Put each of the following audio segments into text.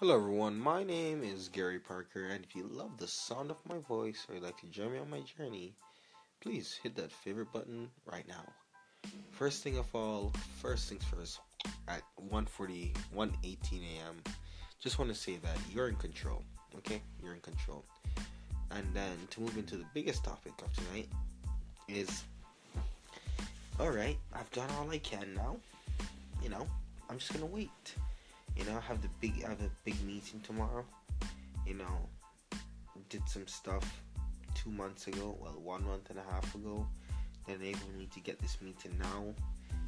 Hello, everyone. My name is Gary Parker, and if you love the sound of my voice or you'd like to join me on my journey, please hit that favorite button right now. First thing of all, first things first, at 1:40, 1:18 a.m., just want to say that you're in control. Okay, you're in control. And then to move into the biggest topic of tonight is, all right, I've done all I can now. You know, I'm just gonna wait. You know, I have the big I have a big meeting tomorrow. You know, did some stuff two months ago, well one month and a half ago, that enabled me to get this meeting now.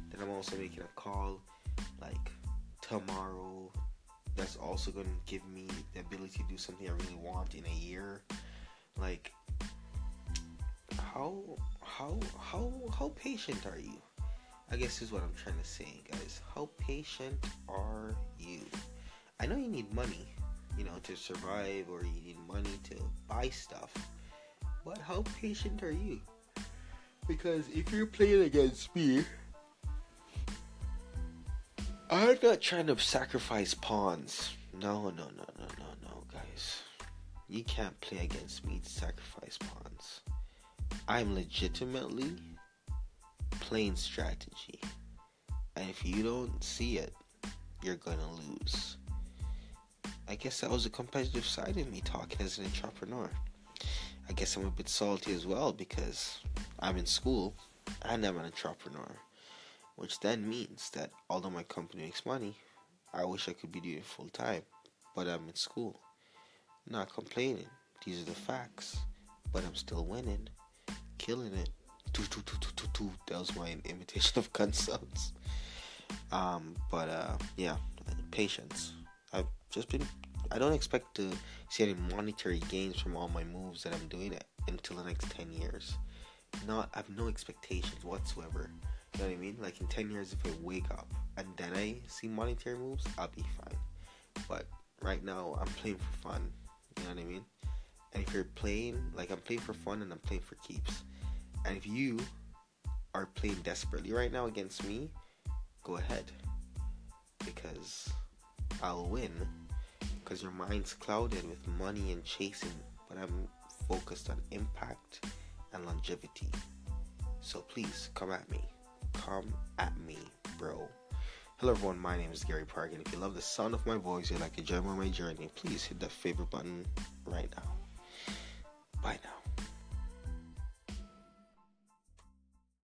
Then I'm also making a call like tomorrow that's also gonna give me the ability to do something I really want in a year. Like how how how how patient are you? I guess this is what I'm trying to say, guys. How patient are you? I know you need money, you know, to survive, or you need money to buy stuff. But how patient are you? Because if you're playing against me, I'm not trying to sacrifice pawns. No, no, no, no, no, no, guys. You can't play against me to sacrifice pawns. I'm legitimately playing strategy. And if you don't see it, you're gonna lose. I guess that was a competitive side of me talking as an entrepreneur. I guess I'm a bit salty as well because I'm in school and I'm an entrepreneur. Which then means that although my company makes money, I wish I could be doing it full time. But I'm in school. Not complaining. These are the facts. But I'm still winning. Killing it. That was my imitation of gun sounds. Um, but uh, yeah, patience. I've just been. I don't expect to see any monetary gains from all my moves that I'm doing it until the next ten years. Not, I have no expectations whatsoever. You know what I mean? Like in ten years, if I wake up and then I see monetary moves, I'll be fine. But right now, I'm playing for fun. You know what I mean? And if you're playing, like I'm playing for fun and I'm playing for keeps. And if you are playing desperately right now against me, go ahead. Because I'll win. Because your mind's clouded with money and chasing, but I'm focused on impact and longevity. So please come at me. Come at me, bro. Hello everyone, my name is Gary Park, and if you love the sound of my voice, you'd like to join me on my journey, please hit that favorite button right now.